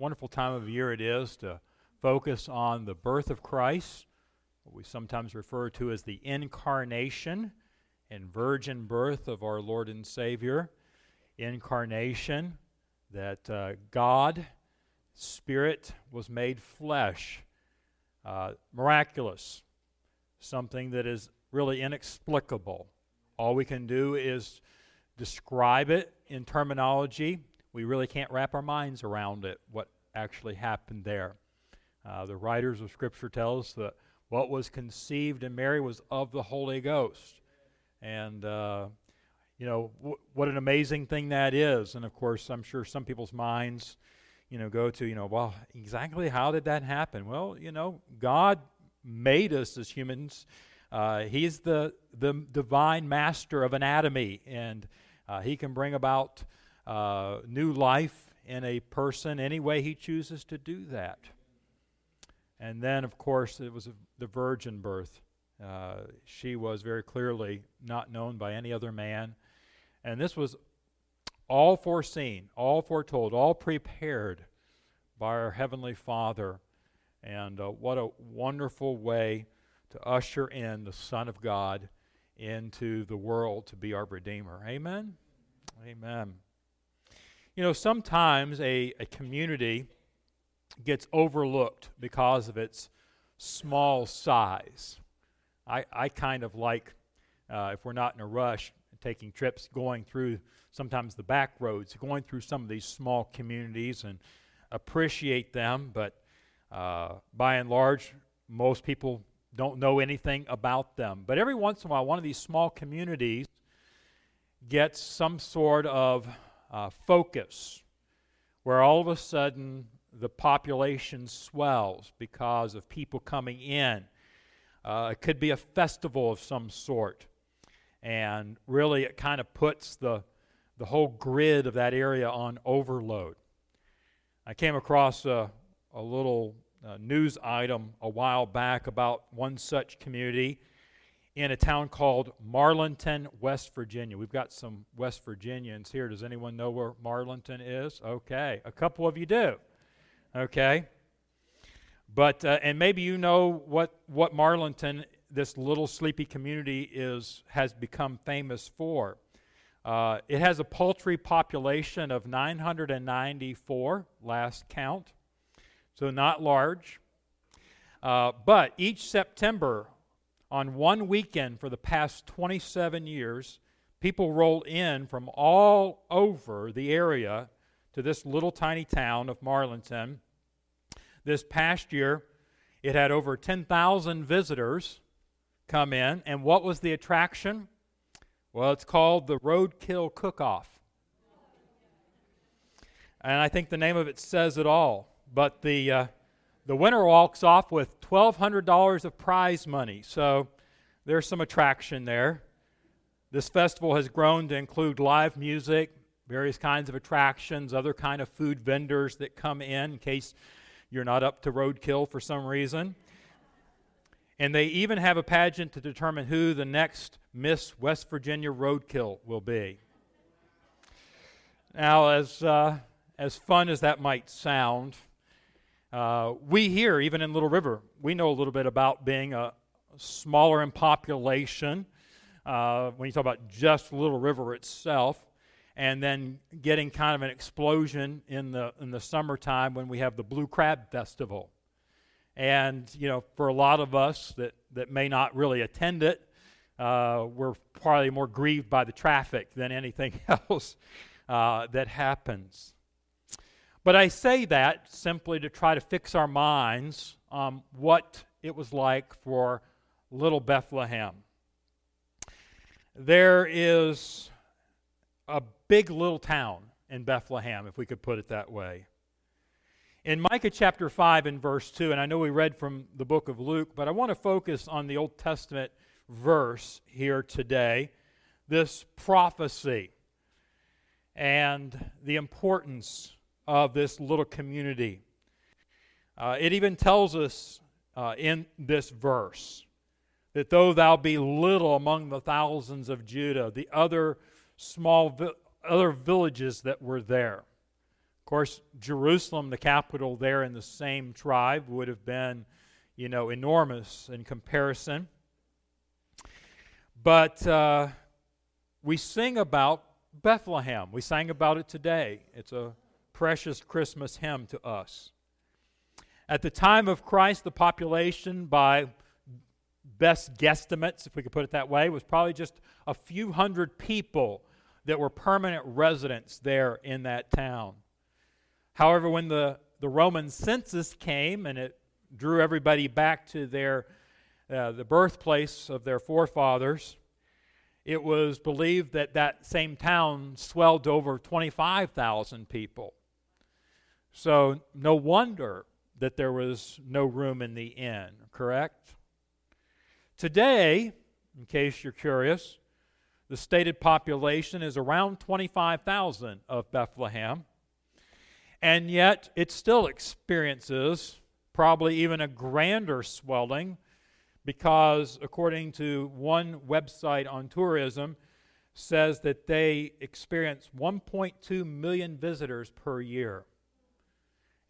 wonderful time of year it is to focus on the birth of Christ, what we sometimes refer to as the incarnation and virgin birth of our Lord and Savior. Incarnation, that uh, God, Spirit, was made flesh. Uh, miraculous, something that is really inexplicable. All we can do is describe it in terminology. We really can't wrap our minds around it, what actually happened there. Uh, the writers of Scripture tell us that what was conceived in Mary was of the Holy Ghost. And, uh, you know, w- what an amazing thing that is. And of course, I'm sure some people's minds, you know, go to, you know, well, exactly how did that happen? Well, you know, God made us as humans. Uh, he's the, the divine master of anatomy, and uh, he can bring about uh, new life in a person any way he chooses to do that. And then, of course, it was the virgin birth. Uh, she was very clearly not known by any other man. And this was all foreseen, all foretold, all prepared by our Heavenly Father. And uh, what a wonderful way to usher in the Son of God into the world to be our Redeemer. Amen? Amen. You know, sometimes a, a community gets overlooked because of its small size. I, I kind of like, uh, if we're not in a rush, taking trips, going through sometimes the back roads, going through some of these small communities and appreciate them, but uh, by and large, most people don't know anything about them. But every once in a while, one of these small communities gets some sort of uh, focus where all of a sudden the population swells because of people coming in. Uh, it could be a festival of some sort. And really, it kind of puts the, the whole grid of that area on overload. I came across a, a little uh, news item a while back about one such community in a town called Marlinton, West Virginia. We've got some West Virginians here. Does anyone know where Marlinton is? Okay, a couple of you do. Okay. But, uh, and maybe you know what, what Marlinton, this little sleepy community, is, has become famous for. Uh, it has a paltry population of 994, last count, so not large. Uh, but each September, on one weekend for the past 27 years, people roll in from all over the area to this little tiny town of Marlinton. This past year, it had over 10,000 visitors come in. And what was the attraction? Well, it's called the Roadkill Cook Off. And I think the name of it says it all. But the, uh, the winner walks off with $1,200 of prize money. So there's some attraction there. This festival has grown to include live music, various kinds of attractions, other kind of food vendors that come in in case you're not up to roadkill for some reason. And they even have a pageant to determine who the next Miss West Virginia roadkill will be. Now, as, uh, as fun as that might sound, uh, we here, even in Little River, we know a little bit about being a smaller in population. Uh, when you talk about just Little River itself, and then getting kind of an explosion in the in the summertime when we have the Blue Crab Festival. And you know, for a lot of us that that may not really attend it, uh, we're probably more grieved by the traffic than anything else uh, that happens. But I say that simply to try to fix our minds on what it was like for little Bethlehem. There is a big little town in Bethlehem, if we could put it that way. In Micah chapter 5 and verse 2, and I know we read from the book of Luke, but I want to focus on the Old Testament verse here today, this prophecy and the importance of this little community. Uh, it even tells us uh, in this verse that though thou be little among the thousands of Judah, the other small vi- other villages that were there. Of course, Jerusalem, the capital there in the same tribe, would have been, you know, enormous in comparison. But uh, we sing about Bethlehem. We sang about it today. It's a precious Christmas hymn to us. At the time of Christ, the population, by best guesstimates, if we could put it that way, was probably just a few hundred people that were permanent residents there in that town. However, when the, the Roman census came and it drew everybody back to their, uh, the birthplace of their forefathers, it was believed that that same town swelled to over 25,000 people. So, no wonder that there was no room in the inn, correct? Today, in case you're curious, the stated population is around 25,000 of Bethlehem, and yet it still experiences probably even a grander swelling because, according to one website on tourism, says that they experience 1.2 million visitors per year.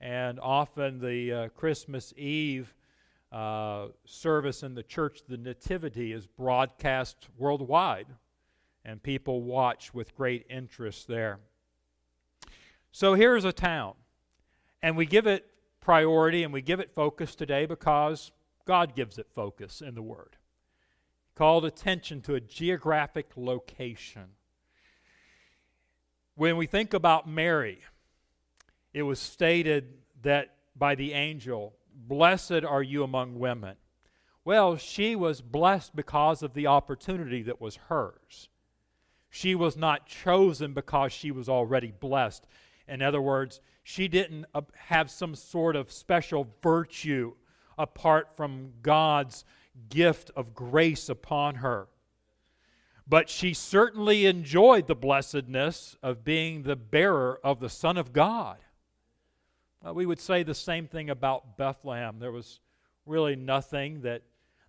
And often the uh, Christmas Eve uh, service in the church, the Nativity, is broadcast worldwide, and people watch with great interest there. So here's a town, and we give it priority and we give it focus today because God gives it focus in the Word. He Called attention to a geographic location. When we think about Mary, it was stated that by the angel, Blessed are you among women. Well, she was blessed because of the opportunity that was hers. She was not chosen because she was already blessed. In other words, she didn't have some sort of special virtue apart from God's gift of grace upon her. But she certainly enjoyed the blessedness of being the bearer of the Son of God. Well, we would say the same thing about Bethlehem. There was really nothing that,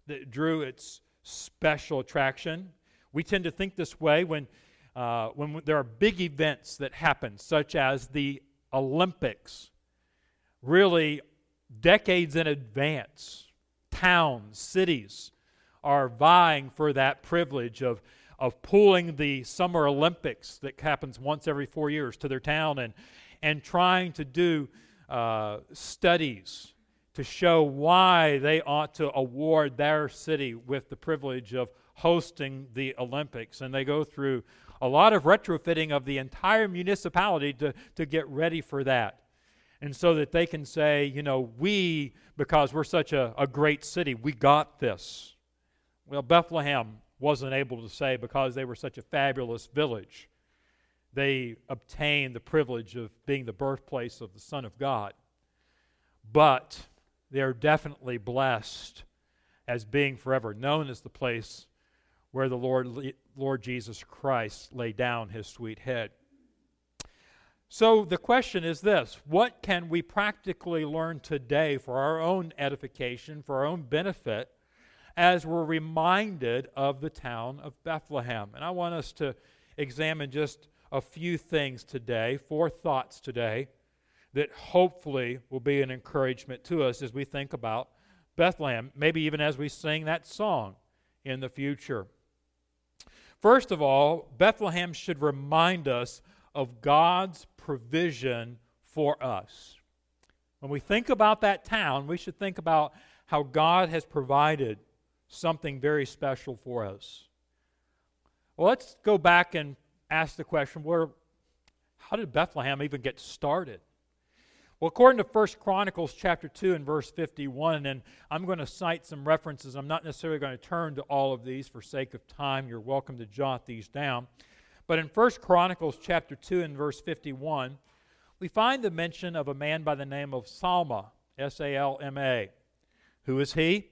that drew its special attraction. We tend to think this way when, uh, when there are big events that happen, such as the Olympics. Really, decades in advance, towns, cities are vying for that privilege of, of pulling the Summer Olympics that happens once every four years to their town and, and trying to do uh, studies to show why they ought to award their city with the privilege of hosting the Olympics. And they go through a lot of retrofitting of the entire municipality to, to get ready for that and so that they can say, you know, we, because we're such a, a great city, we got this. Well, Bethlehem wasn't able to say because they were such a fabulous village, they obtain the privilege of being the birthplace of the Son of God. But they're definitely blessed as being forever known as the place where the Lord, Lord Jesus Christ laid down his sweet head. So the question is this what can we practically learn today for our own edification, for our own benefit, as we're reminded of the town of Bethlehem? And I want us to examine just a few things today, four thoughts today, that hopefully will be an encouragement to us as we think about Bethlehem, maybe even as we sing that song in the future. First of all, Bethlehem should remind us of God's provision for us. When we think about that town, we should think about how God has provided something very special for us. Well, let's go back and ask the question where, how did Bethlehem even get started? Well, according to 1 Chronicles chapter 2 and verse 51, and I'm going to cite some references. I'm not necessarily going to turn to all of these for sake of time. You're welcome to jot these down. But in 1 Chronicles chapter 2 and verse 51, we find the mention of a man by the name of Salma, S A L M A. Who is he?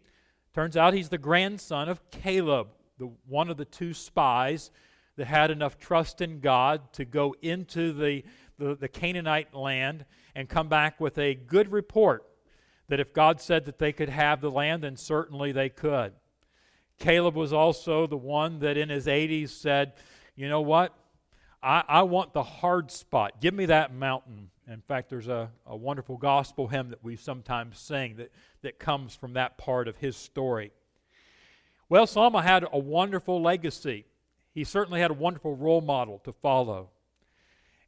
Turns out he's the grandson of Caleb, the, one of the two spies that had enough trust in God to go into the, the, the Canaanite land and come back with a good report that if God said that they could have the land, then certainly they could. Caleb was also the one that in his 80s said, you know what? I, I want the hard spot. Give me that mountain In fact, there's a, a wonderful gospel hymn that we sometimes sing that, that comes from that part of his story. Well, Salma had a wonderful legacy. He certainly had a wonderful role model to follow.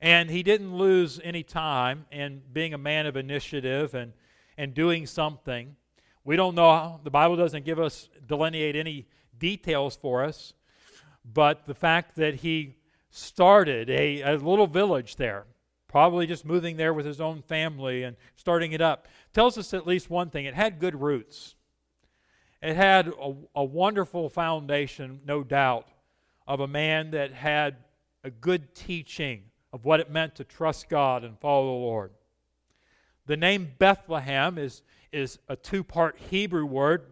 And he didn't lose any time in being a man of initiative and, and doing something. We don't know, the Bible doesn't give us, delineate any details for us, but the fact that he started a, a little village there, probably just moving there with his own family and starting it up, tells us at least one thing it had good roots. It had a, a wonderful foundation, no doubt, of a man that had a good teaching of what it meant to trust God and follow the Lord. The name Bethlehem is, is a two part Hebrew word,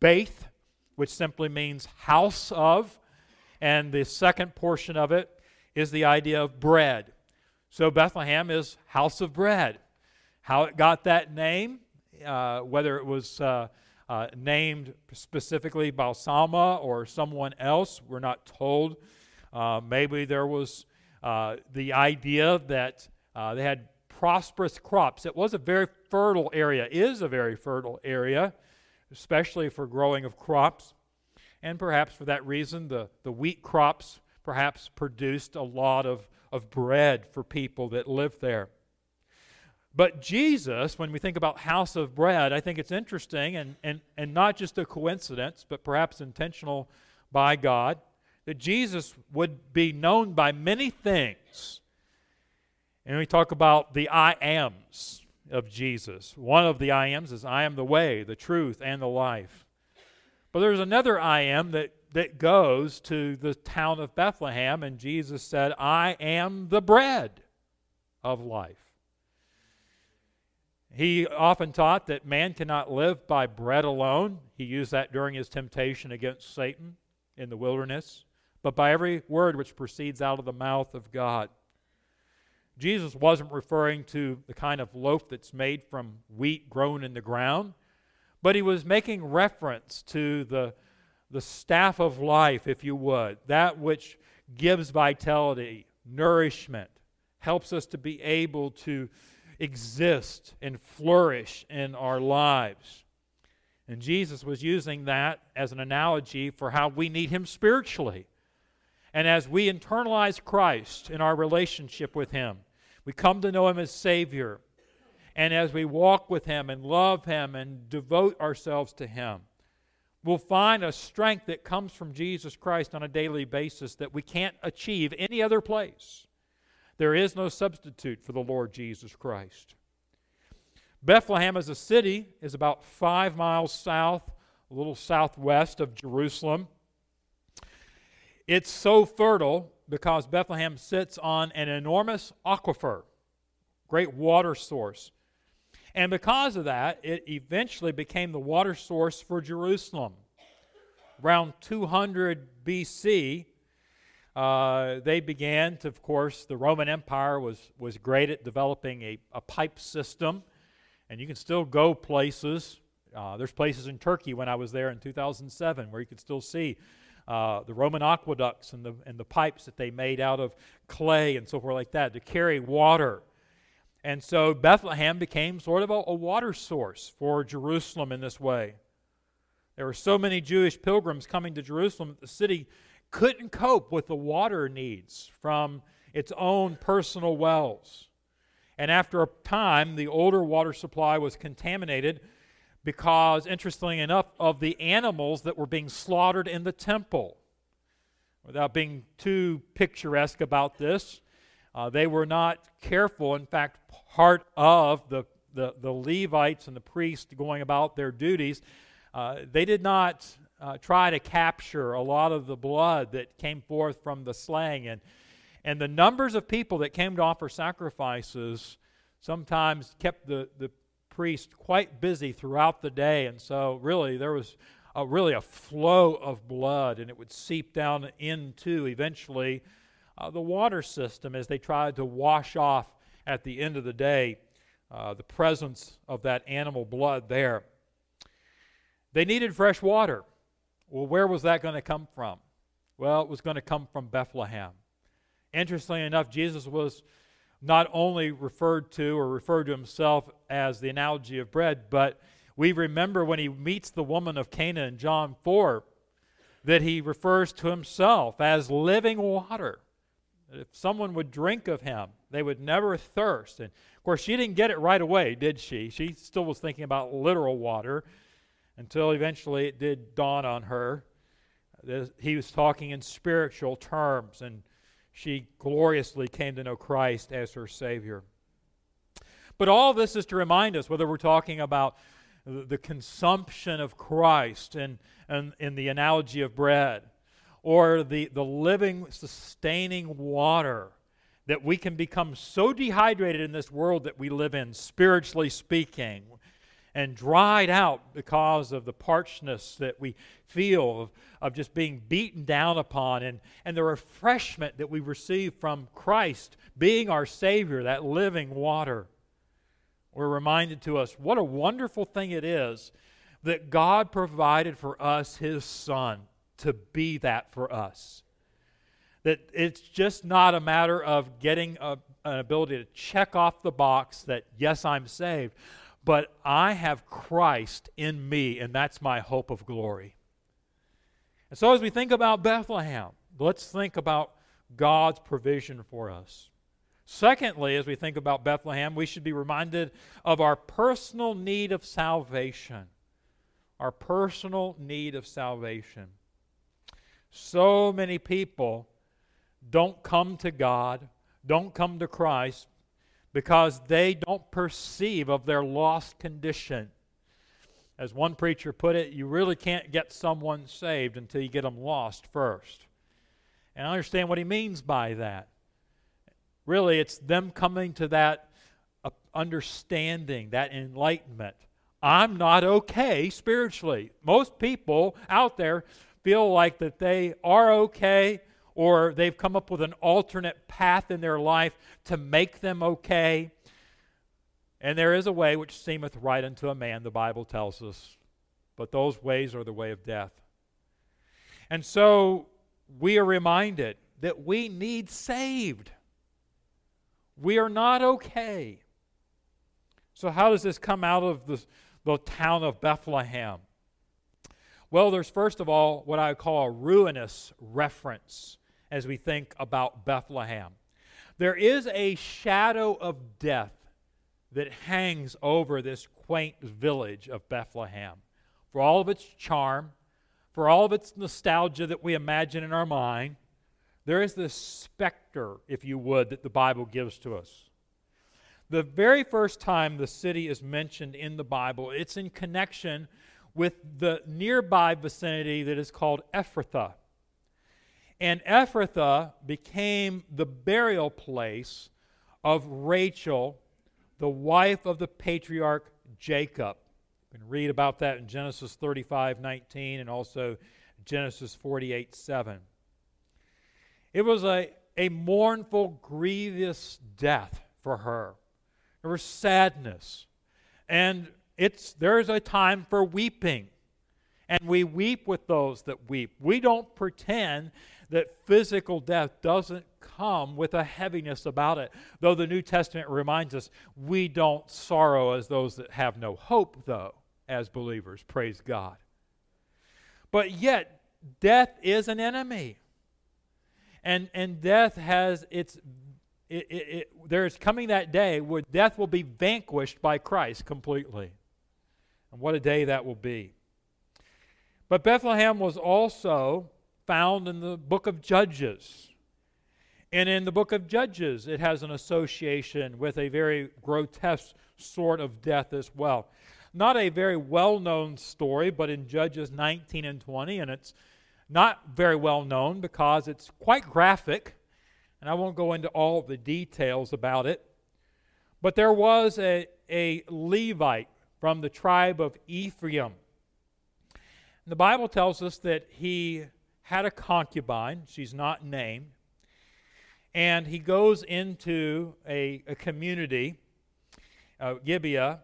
Beth, which simply means house of, and the second portion of it is the idea of bread. So Bethlehem is house of bread. How it got that name, uh, whether it was uh, uh, named specifically Balsama or someone else, we're not told. Uh, maybe there was uh, the idea that uh, they had prosperous crops. It was a very fertile area, is a very fertile area, especially for growing of crops. And perhaps for that reason, the, the wheat crops perhaps produced a lot of, of bread for people that lived there. But Jesus, when we think about house of bread, I think it's interesting and, and, and not just a coincidence, but perhaps intentional by God, that Jesus would be known by many things. And we talk about the I ams of Jesus. One of the I ams is I am the way, the truth, and the life. But there's another I am that, that goes to the town of Bethlehem, and Jesus said, I am the bread of life. He often taught that man cannot live by bread alone. He used that during his temptation against Satan in the wilderness, but by every word which proceeds out of the mouth of God. Jesus wasn't referring to the kind of loaf that's made from wheat grown in the ground. But he was making reference to the, the staff of life, if you would, that which gives vitality, nourishment, helps us to be able to exist and flourish in our lives. And Jesus was using that as an analogy for how we need him spiritually. And as we internalize Christ in our relationship with him, we come to know him as Savior and as we walk with Him and love Him and devote ourselves to Him, we'll find a strength that comes from Jesus Christ on a daily basis that we can't achieve any other place. There is no substitute for the Lord Jesus Christ. Bethlehem as a city is about five miles south, a little southwest of Jerusalem. It's so fertile because Bethlehem sits on an enormous aquifer, great water source. And because of that, it eventually became the water source for Jerusalem. Around 200 BC, uh, they began to, of course, the Roman Empire was, was great at developing a, a pipe system. And you can still go places. Uh, there's places in Turkey when I was there in 2007 where you could still see uh, the Roman aqueducts and the, and the pipes that they made out of clay and so forth like that to carry water and so Bethlehem became sort of a, a, water source for Jerusalem in this way. There were so many Jewish pilgrims coming to Jerusalem that the city couldn't cope with the water needs from its own personal wells. And after a time, the older water supply was contaminated because, interestingly enough, of the animals that were being slaughtered in the temple. Without being too picturesque about this, uh, they were not careful. In fact, part of the, the, the Levites and the priests going about their duties, uh, they did not uh, try to capture a lot of the blood that came forth from the slaying. And, and the numbers of people that came to offer sacrifices sometimes kept the, the priest quite busy throughout the day. And so, really, there was a, really a flow of blood, and it would seep down into eventually uh, the water system as they tried to wash off at the end of the day uh, the presence of that animal blood there. They needed fresh water. Well, where was that going to come from? Well, it was going to come from Bethlehem. Interestingly enough, Jesus was not only referred to or referred to himself as the analogy of bread, but we remember when he meets the woman of Cana in John 4 that he refers to himself as living water. If someone would drink of him, they would never thirst. And of course, she didn't get it right away, did she? She still was thinking about literal water until eventually it did dawn on her. that He was talking in spiritual terms, and she gloriously came to know Christ as her Savior. But all this is to remind us whether we're talking about the consumption of Christ and, and in the analogy of bread, or the, the living, sustaining water that we can become so dehydrated in this world that we live in, spiritually speaking, and dried out because of the parchness that we feel of, of just being beaten down upon and, and the refreshment that we receive from Christ being our Savior, that living water. We're reminded to us what a wonderful thing it is that God provided for us His Son to be that for us. That it's just not a matter of getting a, an ability to check off the box that, yes, I'm saved, but I have Christ in me, and that's my hope of glory. And so, as we think about Bethlehem, let's think about God's provision for us. Secondly, as we think about Bethlehem, we should be reminded of our personal need of salvation. Our personal need of salvation. So many people don't come to God, don't come to Christ because they don't perceive of their lost condition. As one preacher put it, you really can't get someone saved until you get them lost first. And I understand what he means by that. Really, it's them coming to that uh, understanding, that enlightenment. I'm not okay spiritually. Most people out there feel like that they are okay or they've come up with an alternate path in their life to make them okay. And there is a way which seemeth right unto a man, the Bible tells us, but those ways are the way of death. And so we are reminded that we need saved. We are not okay. So, how does this come out of the, the town of Bethlehem? Well, there's first of all what I call a ruinous reference as we think about Bethlehem. There is a shadow of death that hangs over this quaint village of Bethlehem. For all of its charm, for all of its nostalgia that we imagine in our mind, there is this specter, if you would, that the Bible gives to us. The very first time the city is mentioned in the Bible, it's in connection with the nearby vicinity that is called Ephrathah. And Ephrathah became the burial place of Rachel, the wife of the patriarch Jacob. You can read about that in Genesis 35 19 and also Genesis 48 7. It was a, a mournful, grievous death for her. There was sadness. And it's, there's a time for weeping. And we weep with those that weep. We don't pretend that physical death doesn't come with a heaviness about it. Though the New Testament reminds us we don't sorrow as those that have no hope, though, as believers. Praise God. But yet, death is an enemy. And, and death has its. It, it, it, there's coming that day where death will be vanquished by Christ completely. And what a day that will be. But Bethlehem was also found in the book of Judges. And in the book of Judges, it has an association with a very grotesque sort of death as well. Not a very well known story, but in Judges 19 and 20, and it's not very well known because it's quite graphic, and I won't go into all the details about it. But there was a, a Levite from the tribe of Ephraim. And the Bible tells us that he had a concubine. She's not named. And he goes into a, a community, uh, Gibeah,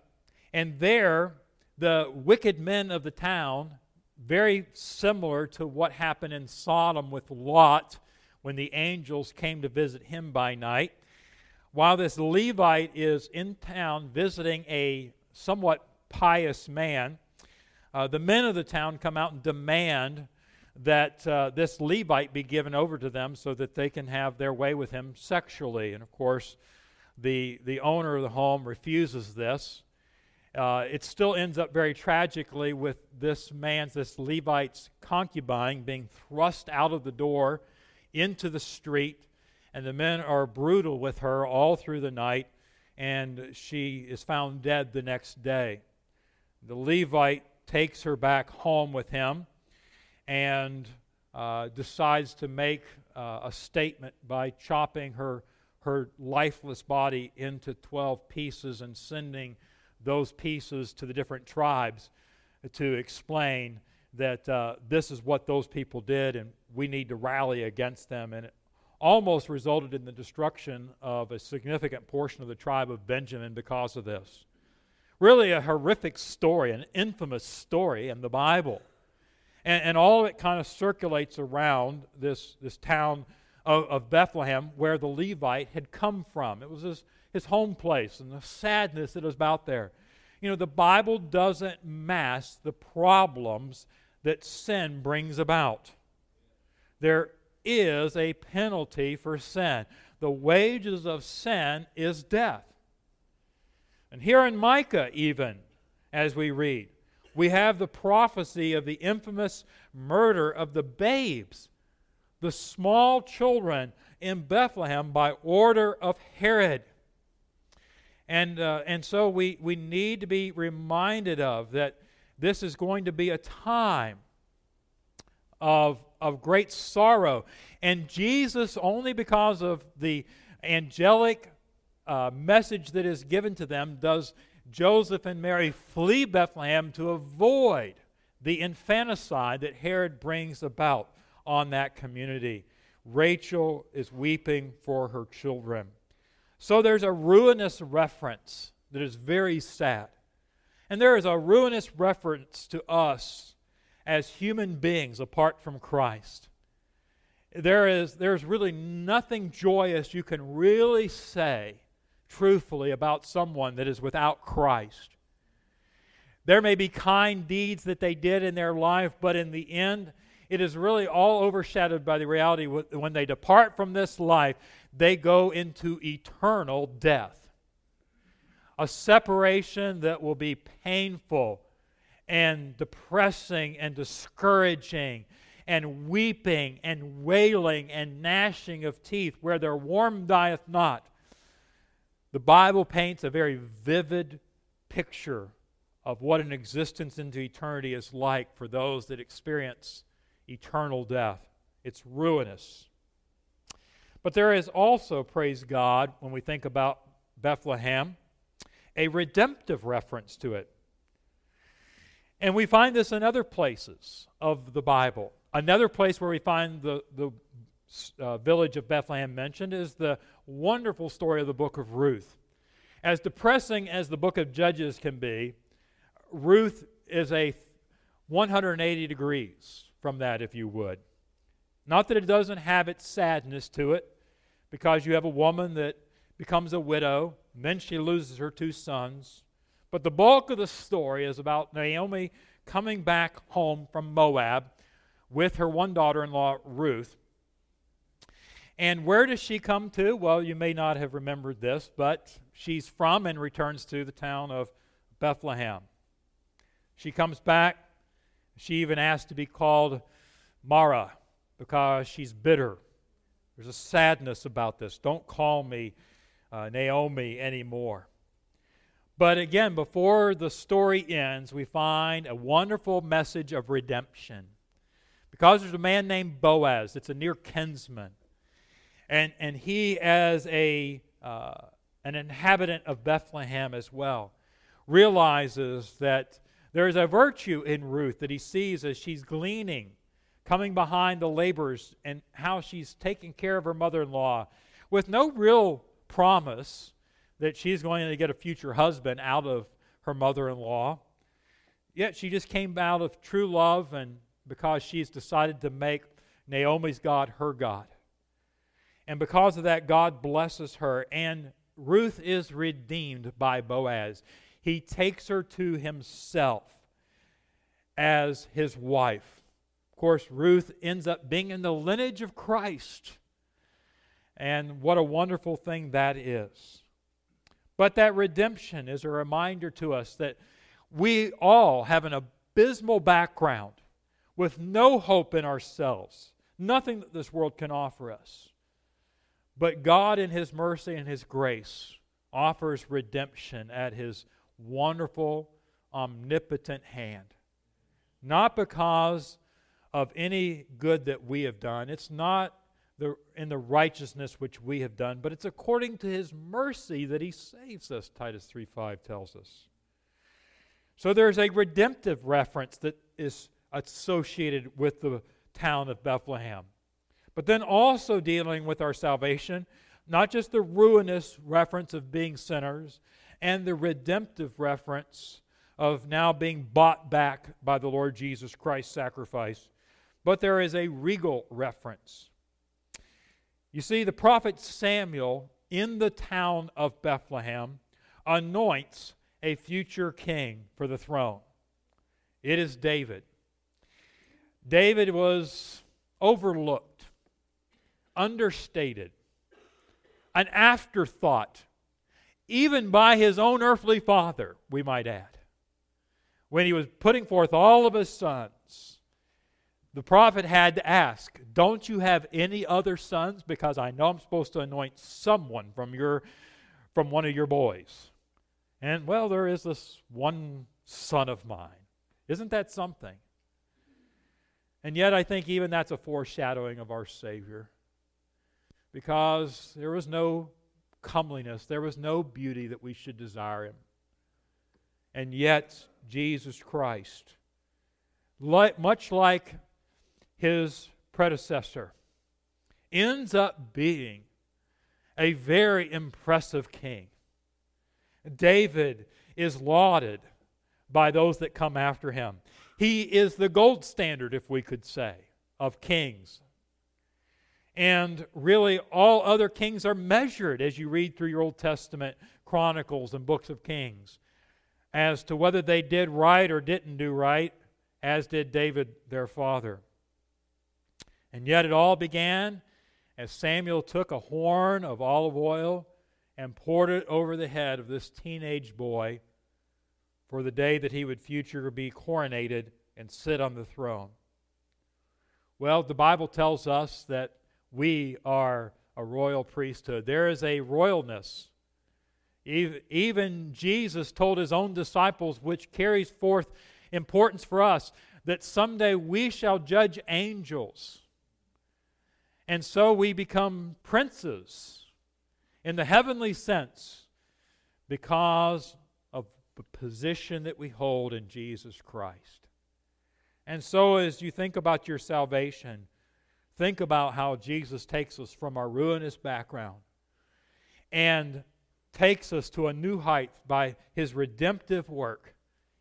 and there the wicked men of the town, very similar to what happened in Sodom with Lot when the angels came to visit him by night, while this Levite is in town visiting a somewhat pious man, uh, the men of the town come out and demand that uh, this Levite be given over to them so that they can have their way with him sexually. And of course, the, the owner of the home refuses this. Uh, it still ends up very tragically with this man's, this Levite's concubine being thrust out of the door into the street, and the men are brutal with her all through the night, and she is found dead the next day. The Levite takes her back home with him and uh, decides to make uh, a statement by chopping her, her lifeless body into 12 pieces and sending those pieces to the different tribes to explain that uh, this is what those people did and we need to rally against them. And it almost resulted in the destruction of a significant portion of the tribe of Benjamin because of this. Really, a horrific story, an infamous story in the Bible. And, and all of it kind of circulates around this, this town of, of Bethlehem where the Levite had come from. It was his, his home place and the sadness that was about there. You know, the Bible doesn't mask the problems that sin brings about. There is a penalty for sin. The wages of sin is death. And here in Micah, even, as we read, we have the prophecy of the infamous murder of the babes, the small children in Bethlehem by order of Herod. And, uh, and so we, we need to be reminded of that this is going to be a time of, of great sorrow. And Jesus, only because of the angelic uh, message that is given to them, does Joseph and Mary flee Bethlehem to avoid the infanticide that Herod brings about on that community. Rachel is weeping for her children. So there's a ruinous reference that is very sad. And there is a ruinous reference to us as human beings apart from Christ. There is there's really nothing joyous you can really say truthfully about someone that is without Christ. There may be kind deeds that they did in their life, but in the end, it is really all overshadowed by the reality when they depart from this life, they go into eternal death. A separation that will be painful and depressing and discouraging and weeping and wailing and gnashing of teeth where their warm dieth not the Bible paints a very vivid picture of what an existence into eternity is like for those that experience eternal death. It's ruinous. But there is also, praise God, when we think about Bethlehem, a redemptive reference to it. And we find this in other places of the Bible. Another place where we find the, the uh, village of Bethlehem mentioned is the wonderful story of the book of Ruth. As depressing as the book of Judges can be, Ruth is a 180 degrees from that, if you would. Not that it doesn't have its sadness to it, because you have a woman that becomes a widow, then she loses her two sons. But the bulk of the story is about Naomi coming back home from Moab with her one daughter in law, Ruth. And where does she come to? Well, you may not have remembered this, but she's from and returns to the town of Bethlehem. She comes back. She even asks to be called Mara because she's bitter. There's a sadness about this. Don't call me uh, Naomi anymore. But again, before the story ends, we find a wonderful message of redemption. Because there's a man named Boaz, it's a near kinsman and, and he, as a, uh, an inhabitant of Bethlehem as well, realizes that there is a virtue in Ruth that he sees as she's gleaning, coming behind the laborers, and how she's taking care of her mother in law with no real promise that she's going to get a future husband out of her mother in law. Yet she just came out of true love and because she's decided to make Naomi's God her God. And because of that, God blesses her. And Ruth is redeemed by Boaz. He takes her to himself as his wife. Of course, Ruth ends up being in the lineage of Christ. And what a wonderful thing that is. But that redemption is a reminder to us that we all have an abysmal background with no hope in ourselves, nothing that this world can offer us. But God, in His mercy and His grace, offers redemption at His wonderful, omnipotent hand. Not because of any good that we have done, it's not the, in the righteousness which we have done, but it's according to His mercy that He saves us, Titus 3 5 tells us. So there's a redemptive reference that is associated with the town of Bethlehem. But then also dealing with our salvation, not just the ruinous reference of being sinners and the redemptive reference of now being bought back by the Lord Jesus Christ's sacrifice, but there is a regal reference. You see, the prophet Samuel in the town of Bethlehem anoints a future king for the throne. It is David. David was overlooked, understated, an afterthought, even by his own earthly father, we might add. When he was putting forth all of his sons, the prophet had to ask, Don't you have any other sons? Because I know I'm supposed to anoint someone from, your, from one of your boys. And well, there is this one son of mine. Isn't that something? And yet, I think even that's a foreshadowing of our Savior. Because there was no comeliness, there was no beauty that we should desire Him. And yet, Jesus Christ, much like his predecessor, ends up being a very impressive king. David is lauded by those that come after him. He is the gold standard, if we could say, of kings. And really, all other kings are measured as you read through your Old Testament chronicles and books of kings as to whether they did right or didn't do right, as did David, their father. And yet, it all began as Samuel took a horn of olive oil and poured it over the head of this teenage boy for the day that he would future be coronated and sit on the throne. Well, the Bible tells us that we are a royal priesthood. There is a royalness. Even Jesus told his own disciples, which carries forth importance for us, that someday we shall judge angels. And so we become princes in the heavenly sense because of the position that we hold in Jesus Christ. And so, as you think about your salvation, think about how Jesus takes us from our ruinous background and takes us to a new height by his redemptive work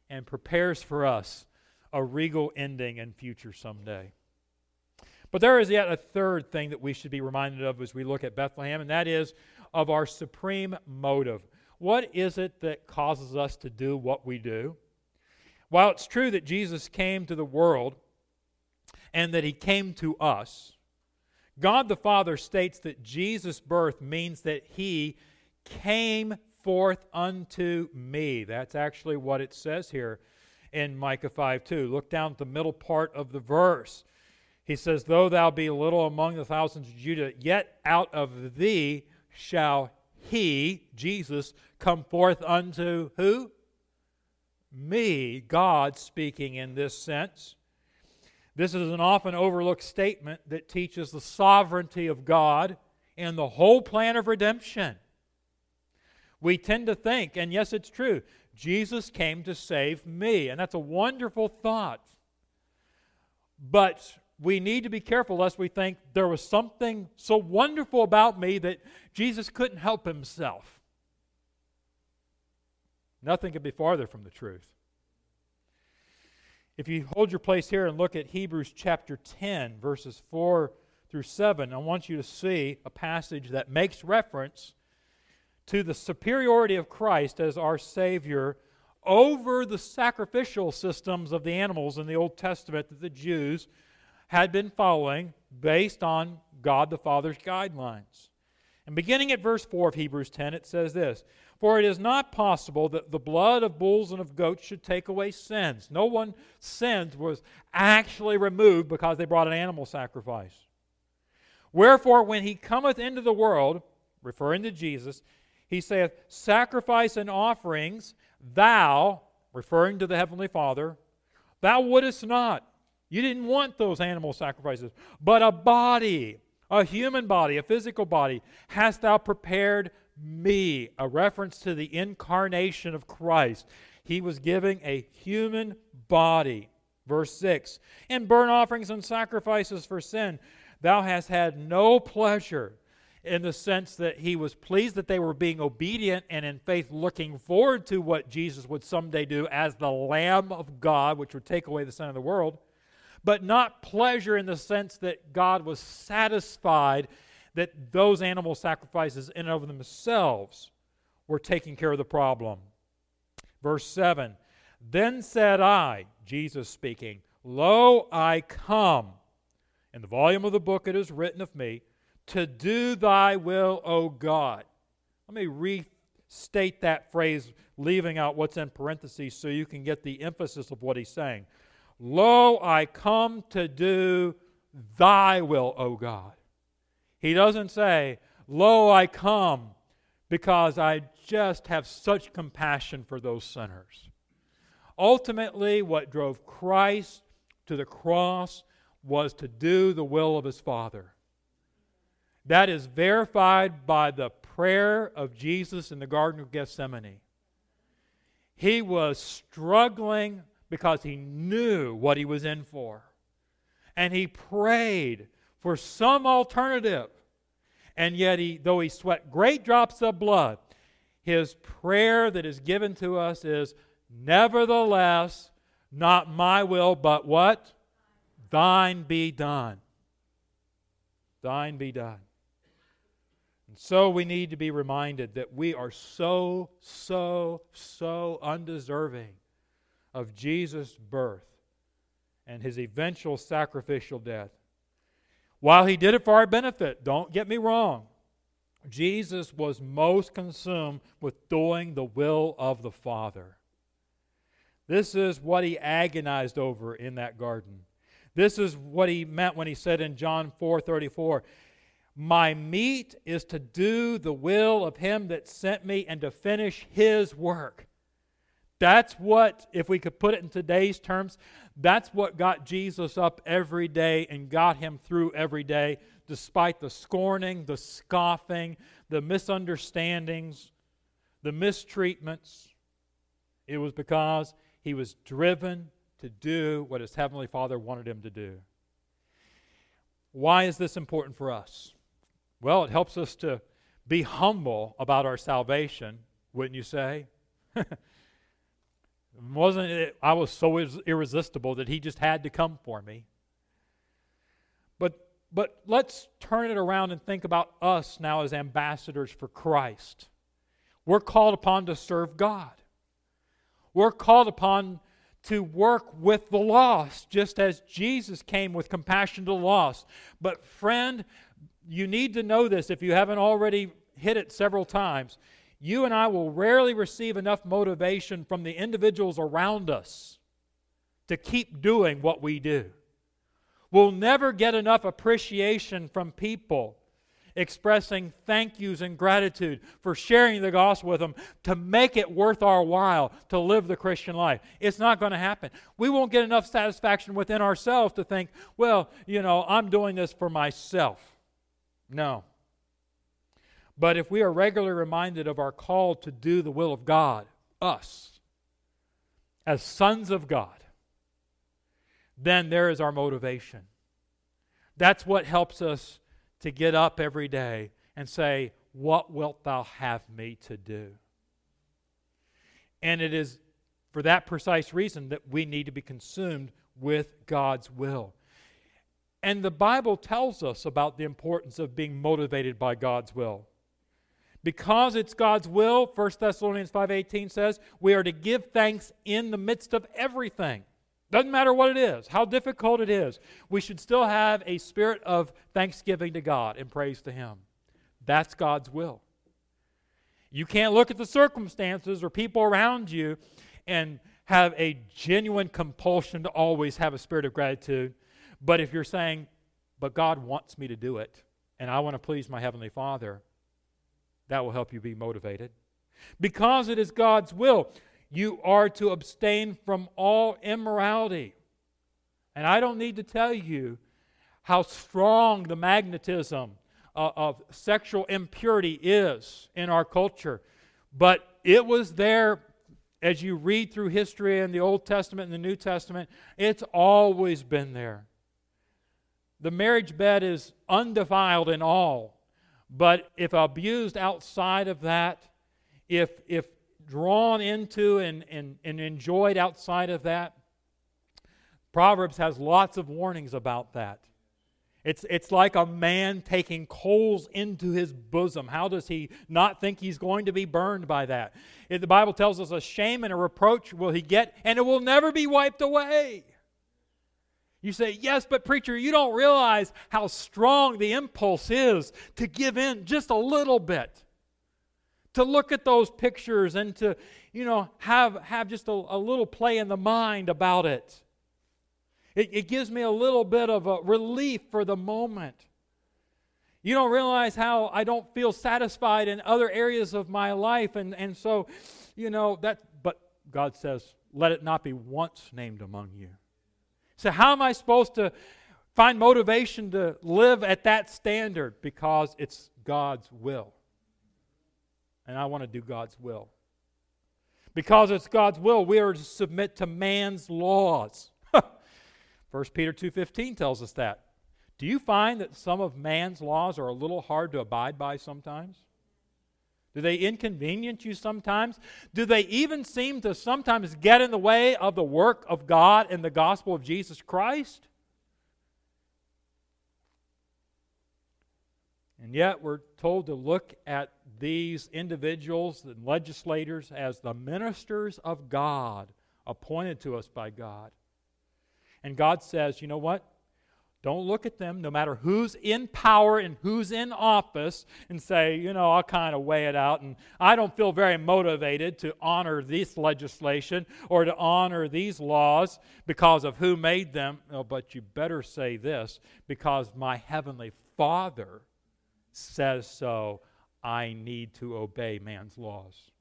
and prepares for us a regal ending and future someday. But there is yet a third thing that we should be reminded of as we look at Bethlehem, and that is of our supreme motive. What is it that causes us to do what we do? While it's true that Jesus came to the world and that he came to us, God the Father states that Jesus' birth means that he came forth unto me. That's actually what it says here in Micah 5 2. Look down at the middle part of the verse. He says, Though thou be little among the thousands of Judah, yet out of thee shall he, Jesus, come forth unto who? Me, God speaking in this sense. This is an often overlooked statement that teaches the sovereignty of God and the whole plan of redemption. We tend to think, and yes, it's true, Jesus came to save me, and that's a wonderful thought. But we need to be careful lest we think there was something so wonderful about me that Jesus couldn't help himself. Nothing could be farther from the truth. If you hold your place here and look at Hebrews chapter 10, verses 4 through 7, I want you to see a passage that makes reference to the superiority of Christ as our Savior over the sacrificial systems of the animals in the Old Testament that the Jews had been following based on God the Father's guidelines. And beginning at verse 4 of Hebrews 10, it says this For it is not possible that the blood of bulls and of goats should take away sins. No one's sins was actually removed because they brought an animal sacrifice. Wherefore, when he cometh into the world, referring to Jesus, he saith, Sacrifice and offerings, thou, referring to the Heavenly Father, thou wouldest not. You didn't want those animal sacrifices, but a body a human body, a physical body, hast thou prepared me. A reference to the incarnation of Christ. He was giving a human body. Verse 6 In burnt offerings and sacrifices for sin, thou hast had no pleasure in the sense that he was pleased that they were being obedient and in faith looking forward to what Jesus would someday do as the Lamb of God, which would take away the sin of the world but not pleasure in the sense that God was satisfied that those animal sacrifices in and of themselves were taking care of the problem. Verse 7 Then said I, Jesus speaking, Lo, I come. In the volume of the book it is written of me, to do thy will, O God. Let me restate that phrase, leaving out what's in parentheses so you can get the emphasis of what he's saying. Lo, I come to do thy will, O God. He doesn't say, Lo, I come because I just have such compassion for those sinners. Ultimately, what drove Christ to the cross was to do the will of his Father. That is verified by the prayer of Jesus in the Garden of Gethsemane. He was struggling because he knew what he was in for. And he prayed for some alternative. And yet, he, though he sweat great drops of blood, his prayer that is given to us is, Nevertheless, not my will, but what? Thine be done. Thine be done. And so we need to be reminded that we are so, so, so undeserving of Jesus' birth and his eventual sacrificial death. While he did it for our benefit, don't get me wrong, Jesus was most consumed with doing the will of the Father. This is what he agonized over in that garden. This is what he meant when he said in John 4:34, "My meat is to do the will of him that sent me and to finish his work." That's what, if we could put it in today's terms, that's what got Jesus up every day and got him through every day, despite the scorning, the scoffing, the misunderstandings, the mistreatments. It was because he was driven to do what his Heavenly Father wanted him to do. Why is this important for us? Well, it helps us to be humble about our salvation, wouldn't you say? Wasn't it, I was so irresistible that he just had to come for me. But, but let's turn it around and think about us now as ambassadors for Christ. We're called upon to serve God. We're called upon to work with the lost, just as Jesus came with compassion to the lost. But, friend, you need to know this if you haven't already hit it several times you and I will rarely receive enough motivation from the individuals around us to keep doing what we do. We'll never get enough appreciation from people expressing thank yous and gratitude for sharing the gospel with them to make it worth our while to live the Christian life. It's not going to happen. We won't get enough satisfaction within ourselves to think, well, you know, I'm doing this for myself. No. But if we are regularly reminded of our call to do the will of God, us, as sons of God, then there is our motivation. That's what helps us to get up every day and say, What wilt thou have me to do? And it is for that precise reason that we need to be consumed with God's will. And the Bible tells us about the importance of being motivated by God's will. Because it's God's will, 1 Thessalonians 5:18 says, we are to give thanks in the midst of everything. Doesn't matter what it is, how difficult it is. We should still have a spirit of thanksgiving to God and praise to him. That's God's will. You can't look at the circumstances or people around you and have a genuine compulsion to always have a spirit of gratitude. But if you're saying, but God wants me to do it, and I want to please my Heavenly Father, that will help you be motivated. Because it is God's will, you are to abstain from all immorality. And I don't need to tell you how strong the magnetism of, of sexual impurity is in our culture. But it was there as you read through history in the Old Testament and the New Testament, it's always been there. The marriage bed is undefiled in all, but if abused outside of that, if, if drawn into and, and, and enjoyed outside of that, Proverbs has lots of warnings about that. It's, it's like a man taking coals into his bosom. How does he not think he's going to be burned by that? If the Bible tells us a shame and a reproach will he get, and it will never be wiped away. You say, Yes, but preacher, you don't realize how strong the impulse is to give in just a little bit. To look at those pictures and to, you know, have, have just a, a little play in the mind about it. It, it gives me a little bit of a relief for the moment. You don't realize how I don't feel satisfied in other areas of my life. And, and so, you know, that, but God says, let it not be once named among you. So, how am I supposed to find motivation to live at that standard? Because it's God's will. And I want to do God's will. Because it's God's will, we are to submit to man's laws. 1 Peter 2:15 tells us that. Do you find that some of man's laws are a little hard to abide by sometimes? Do they inconvenience you sometimes? Do they even seem to sometimes get in the way of the work of God and the gospel of Jesus Christ? And yet, we're told to look at these individuals and legislators as the ministers of God, appointed to us by God. And God says, you know what? Don't look at them, no matter who's in power and who's in office, and say, you know, I'll kind of weigh it out. And I don't feel very motivated to honor this legislation or to honor these laws because of who made them. Oh, but you better say this because my heavenly Father says so. I need to obey man's laws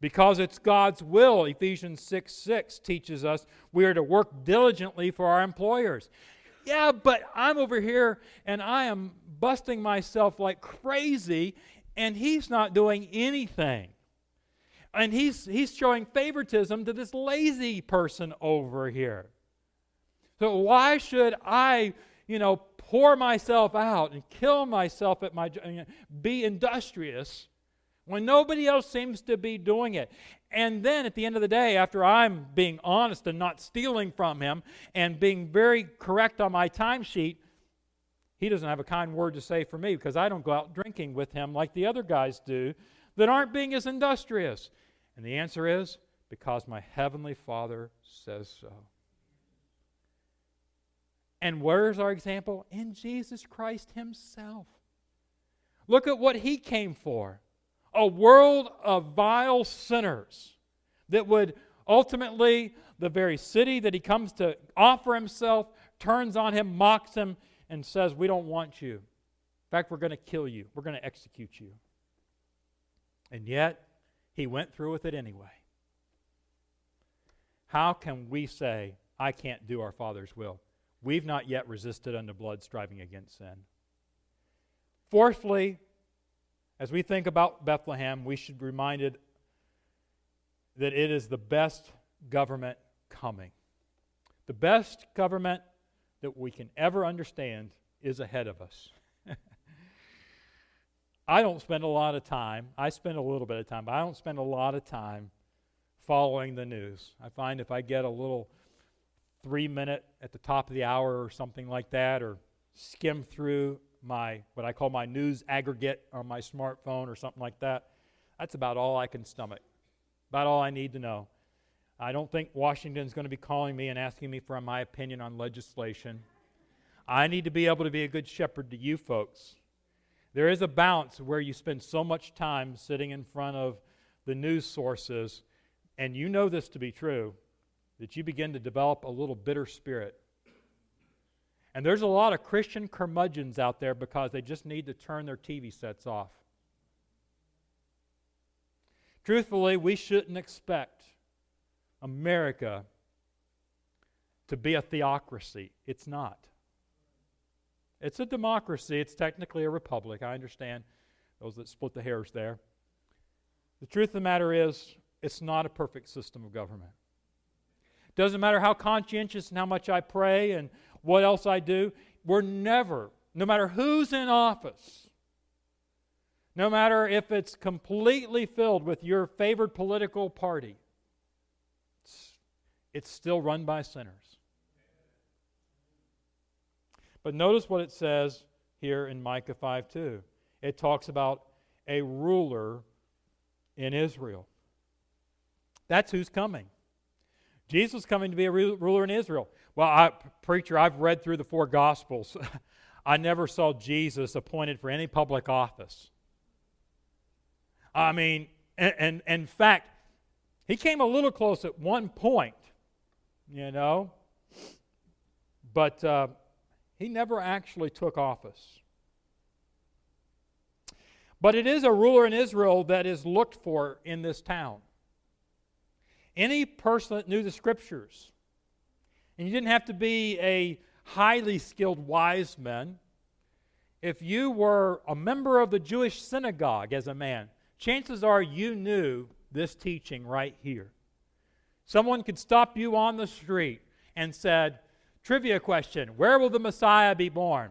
because it's God's will. Ephesians 6 6 teaches us we are to work diligently for our employers. Yeah, but I'm over here and I am busting myself like crazy, and he's not doing anything. And he's, he's showing favoritism to this lazy person over here. So, why should I, you know, pour myself out and kill myself at my be industrious when nobody else seems to be doing it. And then at the end of the day, after I'm being honest and not stealing from him and being very correct on my timesheet, he doesn't have a kind word to say for me because I don't go out drinking with him like the other guys do that aren't being as industrious. And the answer is because my heavenly Father says so. And where's our example? In Jesus Christ Himself. Look at what He came for a world of vile sinners that would ultimately, the very city that he comes to offer himself, turns on him, mocks him, and says, We don't want you. In fact, we're going to kill you, we're going to execute you. And yet, he went through with it anyway. How can we say, I can't do our Father's will? We've not yet resisted unto blood, striving against sin. Fourthly, as we think about Bethlehem, we should be reminded that it is the best government coming. The best government that we can ever understand is ahead of us. I don't spend a lot of time, I spend a little bit of time, but I don't spend a lot of time following the news. I find if I get a little three minute at the top of the hour or something like that, or skim through my what I call my news aggregate on my smartphone or something like that. That's about all I can stomach. About all I need to know. I don't think Washington's going to be calling me and asking me for my opinion on legislation. I need to be able to be a good shepherd to you folks. There is a balance where you spend so much time sitting in front of the news sources, and you know this to be true, that you begin to develop a little bitter spirit. And there's a lot of Christian curmudgeons out there because they just need to turn their TV sets off. Truthfully, we shouldn't expect America to be a theocracy. It's not. It's a democracy. It's technically a republic. I understand those that split the hairs there. The truth of the matter is, it's not a perfect system of government. Doesn't matter how conscientious and how much I pray and what else I do, we're never, no matter who's in office, no matter if it's completely filled with your favored political party, it's, it's still run by sinners. But notice what it says here in Micah 5 2. It talks about a ruler in Israel. That's who's coming. Jesus is coming to be a ruler in Israel. Well, I, preacher, I've read through the four Gospels. I never saw Jesus appointed for any public office. I mean, and, and, in fact, he came a little close at one point, you know, but uh, he never actually took office. But it is a ruler in Israel that is looked for in this town. Any person that knew the scriptures, and you didn't have to be a highly skilled wise man, if you were a member of the Jewish synagogue as a man, chances are you knew this teaching right here. Someone could stop you on the street and said, Trivia question Where will the Messiah be born?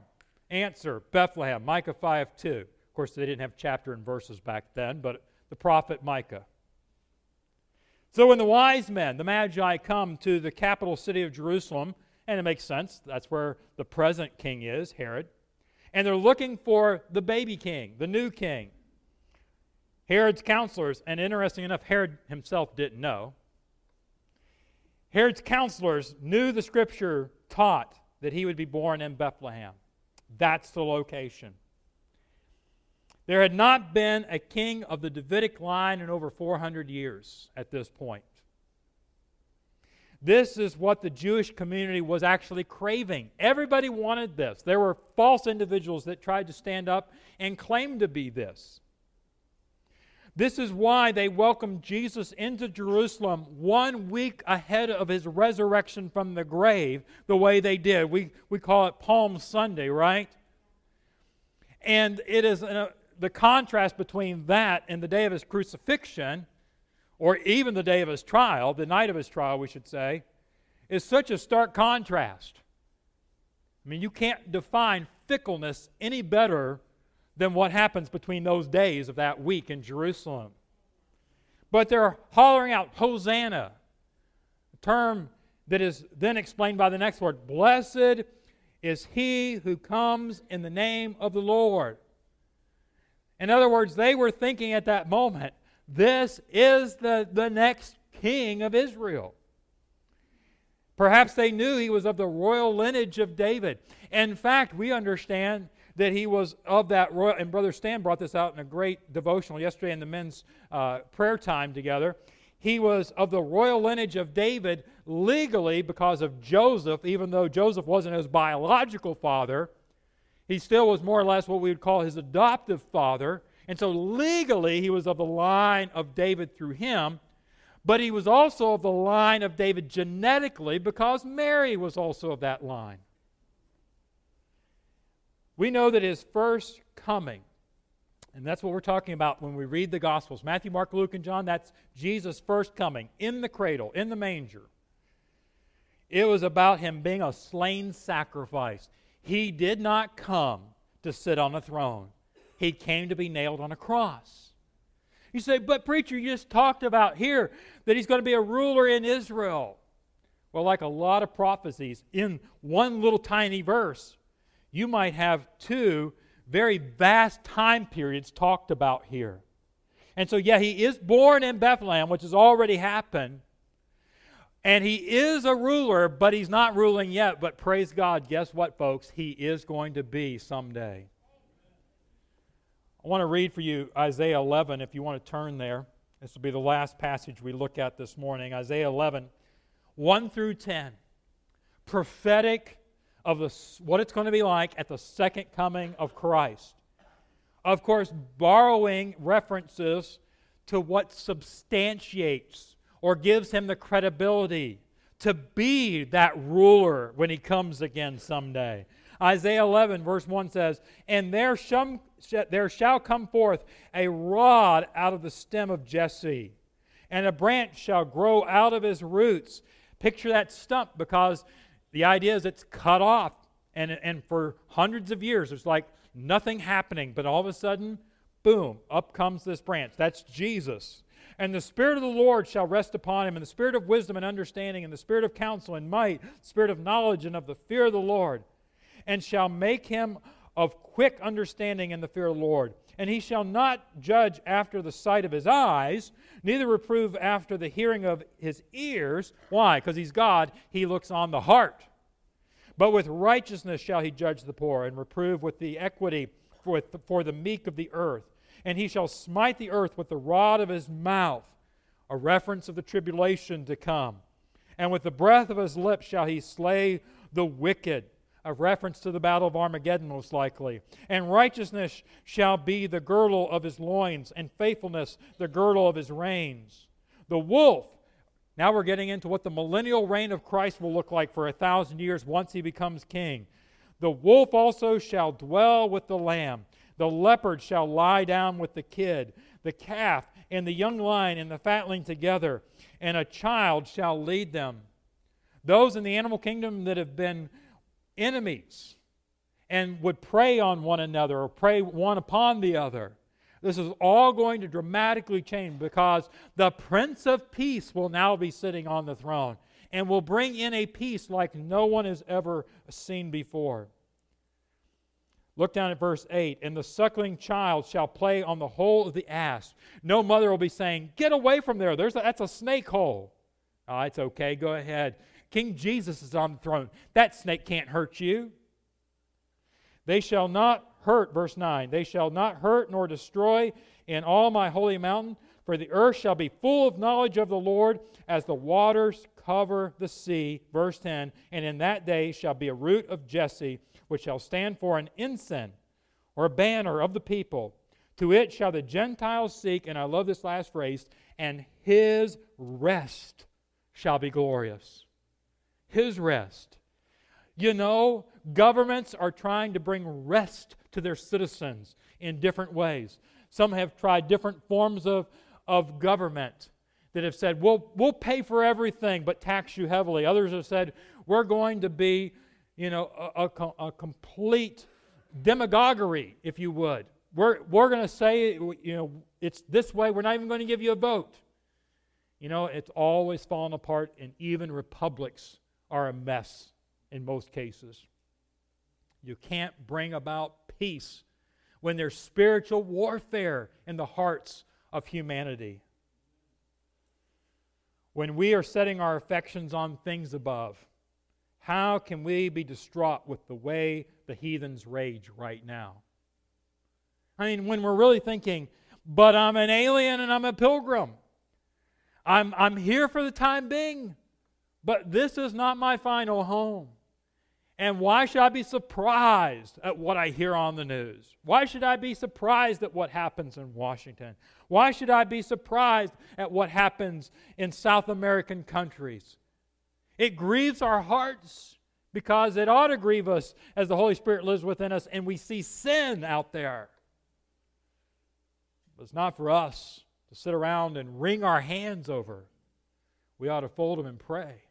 Answer Bethlehem, Micah 5 2. Of course, they didn't have chapter and verses back then, but the prophet Micah. So when the wise men, the Magi, come to the capital city of Jerusalem, and it makes sense, that's where the present king is, Herod, and they're looking for the baby king, the new king. Herod's counselors, and interesting enough, Herod himself didn't know. Herod's counselors knew the scripture taught that he would be born in Bethlehem. That's the location. There had not been a king of the Davidic line in over 400 years at this point. This is what the Jewish community was actually craving. Everybody wanted this. There were false individuals that tried to stand up and claim to be this. This is why they welcomed Jesus into Jerusalem one week ahead of his resurrection from the grave, the way they did. We, we call it Palm Sunday, right? And it is a, the contrast between that and the day of his crucifixion, or even the day of his trial, the night of his trial, we should say, is such a stark contrast. I mean, you can't define fickleness any better than what happens between those days of that week in Jerusalem. But they're hollering out, Hosanna, a term that is then explained by the next word Blessed is he who comes in the name of the Lord. In other words, they were thinking at that moment, this is the, the next king of Israel. Perhaps they knew he was of the royal lineage of David. In fact, we understand that he was of that royal, and Brother Stan brought this out in a great devotional yesterday in the men's uh, prayer time together. He was of the royal lineage of David legally because of Joseph, even though Joseph wasn't his biological father. He still was more or less what we would call his adoptive father. And so legally, he was of the line of David through him. But he was also of the line of David genetically because Mary was also of that line. We know that his first coming, and that's what we're talking about when we read the Gospels Matthew, Mark, Luke, and John, that's Jesus' first coming in the cradle, in the manger. It was about him being a slain sacrifice. He did not come to sit on a throne, he came to be nailed on a cross. You say, but preacher, you just talked about here that he's going to be a ruler in Israel. Well, like a lot of prophecies, in one little tiny verse, you might have two very vast time periods talked about here. And so, yeah, he is born in Bethlehem, which has already happened. And he is a ruler, but he's not ruling yet. But praise God, guess what, folks? He is going to be someday. I want to read for you Isaiah 11 if you want to turn there. This will be the last passage we look at this morning. Isaiah 11, 1 through 10. Prophetic of the, what it's going to be like at the second coming of Christ. Of course, borrowing references to what substantiates or gives him the credibility to be that ruler when he comes again someday. Isaiah 11, verse 1 says, And there shall, there shall come forth a rod out of the stem of Jesse, and a branch shall grow out of his roots. Picture that stump because the idea is it's cut off. And, and for hundreds of years, it's like nothing happening. But all of a sudden, boom, up comes this branch. That's Jesus. And the Spirit of the Lord shall rest upon him, and the Spirit of wisdom and understanding, and the Spirit of counsel and might, Spirit of knowledge and of the fear of the Lord, and shall make him of quick understanding in the fear of the Lord. And he shall not judge after the sight of his eyes, neither reprove after the hearing of his ears. Why? Because he's God. He looks on the heart. But with righteousness shall he judge the poor, and reprove with the equity for, for the meek of the earth. And he shall smite the earth with the rod of his mouth, a reference of the tribulation to come. And with the breath of his lips shall he slay the wicked a reference to the battle of Armageddon, most likely. And righteousness shall be the girdle of his loins, and faithfulness the girdle of his reins. The wolf, now we're getting into what the millennial reign of Christ will look like for a thousand years once he becomes king. The wolf also shall dwell with the lamb. The leopard shall lie down with the kid, the calf and the young lion and the fatling together, and a child shall lead them. Those in the animal kingdom that have been enemies and would prey on one another or prey one upon the other. This is all going to dramatically change because the Prince of Peace will now be sitting on the throne and will bring in a peace like no one has ever seen before. Look down at verse 8. And the suckling child shall play on the hole of the asp. No mother will be saying, Get away from there. There's a, that's a snake hole. Oh, it's okay. Go ahead. King Jesus is on the throne. That snake can't hurt you. They shall not hurt, verse 9, they shall not hurt nor destroy in all my holy mountain, for the earth shall be full of knowledge of the Lord as the waters cover the sea. Verse 10, and in that day shall be a root of Jesse, which shall stand for an ensign or a banner of the people. To it shall the Gentiles seek, and I love this last phrase, and his rest shall be glorious his rest. You know, governments are trying to bring rest to their citizens in different ways. Some have tried different forms of, of government that have said, we'll, we'll pay for everything but tax you heavily. Others have said, we're going to be, you know, a, a, a complete demagoguery, if you would. We're, we're going to say, you know, it's this way. We're not even going to give you a vote. You know, it's always fallen apart, and even republics are a mess in most cases. You can't bring about peace when there's spiritual warfare in the hearts of humanity. When we are setting our affections on things above, how can we be distraught with the way the heathens rage right now? I mean, when we're really thinking, but I'm an alien and I'm a pilgrim. I'm, I'm here for the time being. But this is not my final home. And why should I be surprised at what I hear on the news? Why should I be surprised at what happens in Washington? Why should I be surprised at what happens in South American countries? It grieves our hearts because it ought to grieve us as the Holy Spirit lives within us and we see sin out there. But it's not for us to sit around and wring our hands over. We ought to fold them and pray.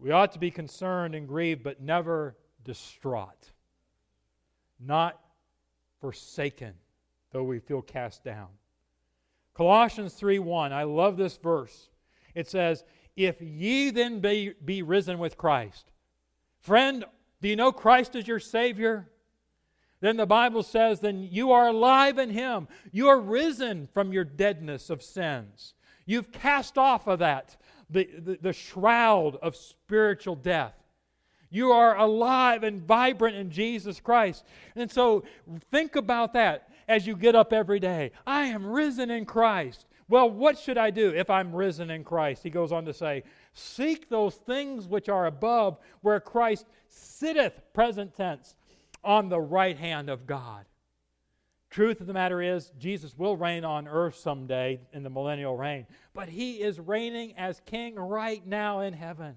We ought to be concerned and grieved, but never distraught, not forsaken, though we feel cast down. Colossians 3 1, I love this verse. It says, If ye then be, be risen with Christ. Friend, do you know Christ is your Savior? then the Bible says, then you are alive in Him. You are risen from your deadness of sins. You've cast off of that, the, the, the shroud of spiritual death. You are alive and vibrant in Jesus Christ. And so think about that as you get up every day. I am risen in Christ. Well, what should I do if I'm risen in Christ? He goes on to say, Seek those things which are above, where Christ sitteth, present tense, on the right hand of God. Truth of the matter is, Jesus will reign on earth someday in the millennial reign, but he is reigning as king right now in heaven.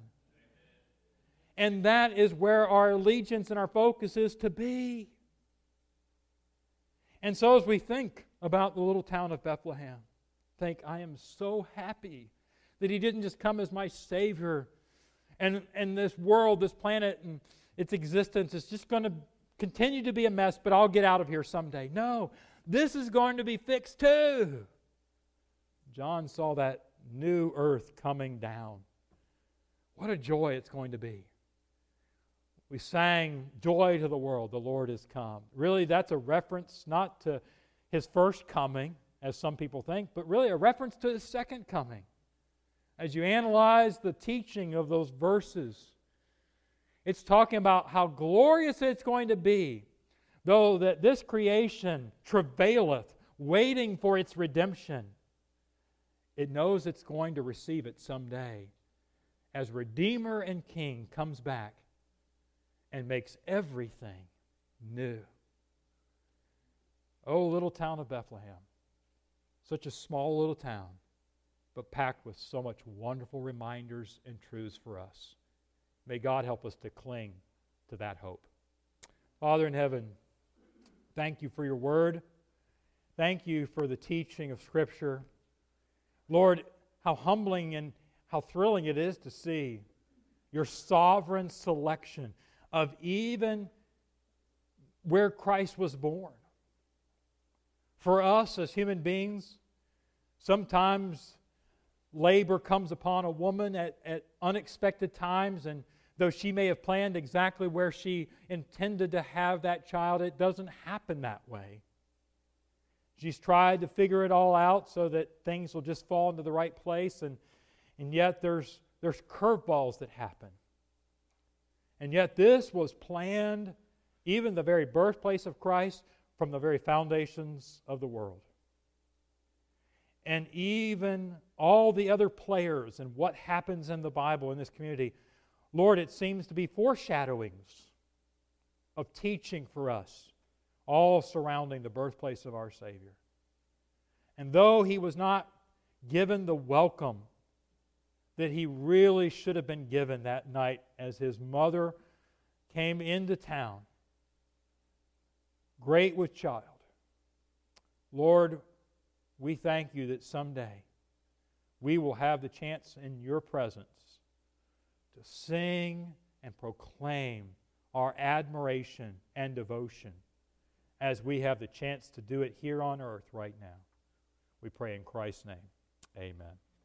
And that is where our allegiance and our focus is to be. And so, as we think about the little town of Bethlehem, think, I am so happy that he didn't just come as my Savior, and, and this world, this planet, and its existence is just going to continue to be a mess, but I'll get out of here someday. No, this is going to be fixed too. John saw that new earth coming down. What a joy it's going to be. We sang Joy to the World, the Lord is come. Really, that's a reference not to his first coming, as some people think, but really a reference to his second coming. As you analyze the teaching of those verses, it's talking about how glorious it's going to be, though that this creation travaileth, waiting for its redemption. It knows it's going to receive it someday as Redeemer and King comes back and makes everything new. Oh, little town of Bethlehem. Such a small little town, but packed with so much wonderful reminders and truths for us. May God help us to cling to that hope. Father in heaven, thank you for your word. Thank you for the teaching of Scripture. Lord, how humbling and how thrilling it is to see your sovereign selection of even where Christ was born. For us as human beings, sometimes labor comes upon a woman at, at unexpected times, and though she may have planned exactly where she intended to have that child, it doesn't happen that way. She's tried to figure it all out so that things will just fall into the right place, and, and yet there's, there's curveballs that happen. And yet, this was planned, even the very birthplace of Christ, from the very foundations of the world. And even all the other players and what happens in the Bible in this community, Lord, it seems to be foreshadowings of teaching for us, all surrounding the birthplace of our Savior. And though he was not given the welcome that he really should have been given that night as his mother came into town, great with child. Lord, we thank you that someday we will have the chance in your presence to sing and proclaim our admiration and devotion as we have the chance to do it here on earth right now. We pray in Christ's name. Amen.